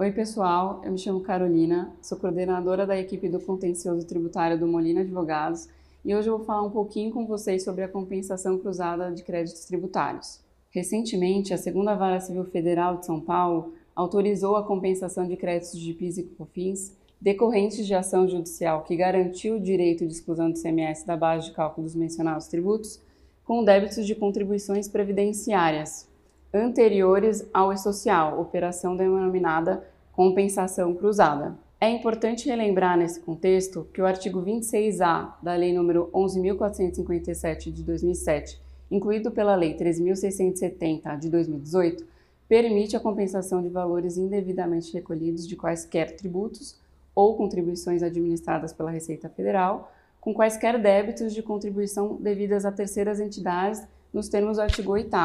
Oi, pessoal. Eu me chamo Carolina, sou coordenadora da equipe do contencioso tributário do Molina Advogados e hoje eu vou falar um pouquinho com vocês sobre a compensação cruzada de créditos tributários. Recentemente, a Segunda Vara Civil Federal de São Paulo autorizou a compensação de créditos de PIS e COFINS decorrentes de ação judicial que garantiu o direito de exclusão do CMS da base de cálculo dos mencionados tributos com débitos de contribuições previdenciárias anteriores ao E-Social, operação denominada compensação cruzada. É importante relembrar nesse contexto que o artigo 26A da Lei nº 11.457 de 2007, incluído pela Lei 3.670 de 2018, permite a compensação de valores indevidamente recolhidos de quaisquer tributos ou contribuições administradas pela Receita Federal, com quaisquer débitos de contribuição devidas a terceiras entidades nos termos do artigo 8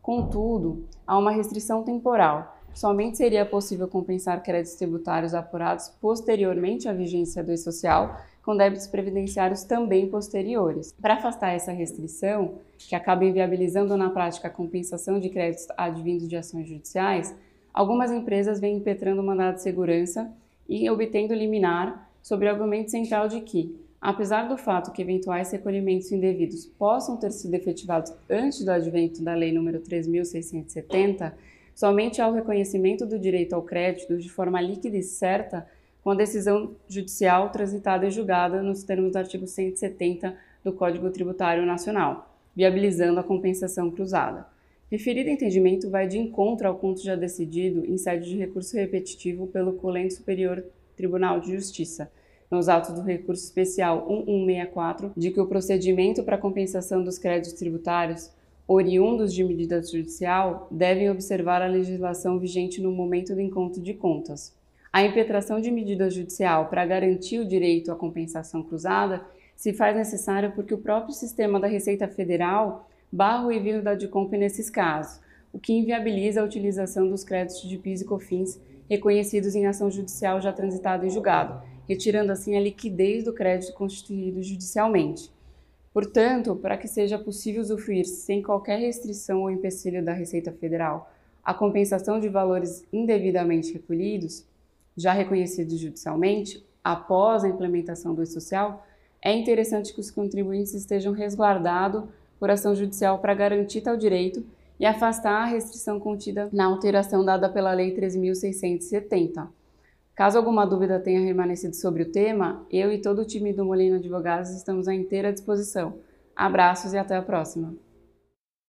Contudo, há uma restrição temporal. Somente seria possível compensar créditos tributários apurados posteriormente à vigência do E-Social, com débitos previdenciários também posteriores. Para afastar essa restrição, que acaba inviabilizando na prática a compensação de créditos advindos de ações judiciais, algumas empresas vêm impetrando mandado de segurança e obtendo liminar sobre o argumento central de que Apesar do fato que eventuais recolhimentos indevidos possam ter sido efetivados antes do advento da Lei nº 3.670, somente há o reconhecimento do direito ao crédito de forma líquida e certa com a decisão judicial transitada e julgada nos termos do artigo 170 do Código Tributário Nacional, viabilizando a compensação cruzada. Referido entendimento vai de encontro ao ponto já decidido em sede de recurso repetitivo pelo Colente Superior Tribunal de Justiça, nos autos do recurso especial 1164 de que o procedimento para compensação dos créditos tributários oriundos de medida judicial devem observar a legislação vigente no momento do encontro de contas. A impetração de medida judicial para garantir o direito à compensação cruzada se faz necessário porque o próprio sistema da Receita Federal barra o envio da DICOMP nesses casos, o que inviabiliza a utilização dos créditos de PIS e COFINS reconhecidos em ação judicial já transitada em julgado, retirando assim a liquidez do crédito constituído judicialmente. Portanto, para que seja possível usufruir sem qualquer restrição ou empecilho da Receita Federal a compensação de valores indevidamente recolhidos, já reconhecidos judicialmente, após a implementação do E-Social, é interessante que os contribuintes estejam resguardados por ação judicial para garantir tal direito e afastar a restrição contida na alteração dada pela Lei 3.670. Caso alguma dúvida tenha permanecido sobre o tema, eu e todo o time do Molina Advogados estamos à inteira disposição. Abraços e até a próxima!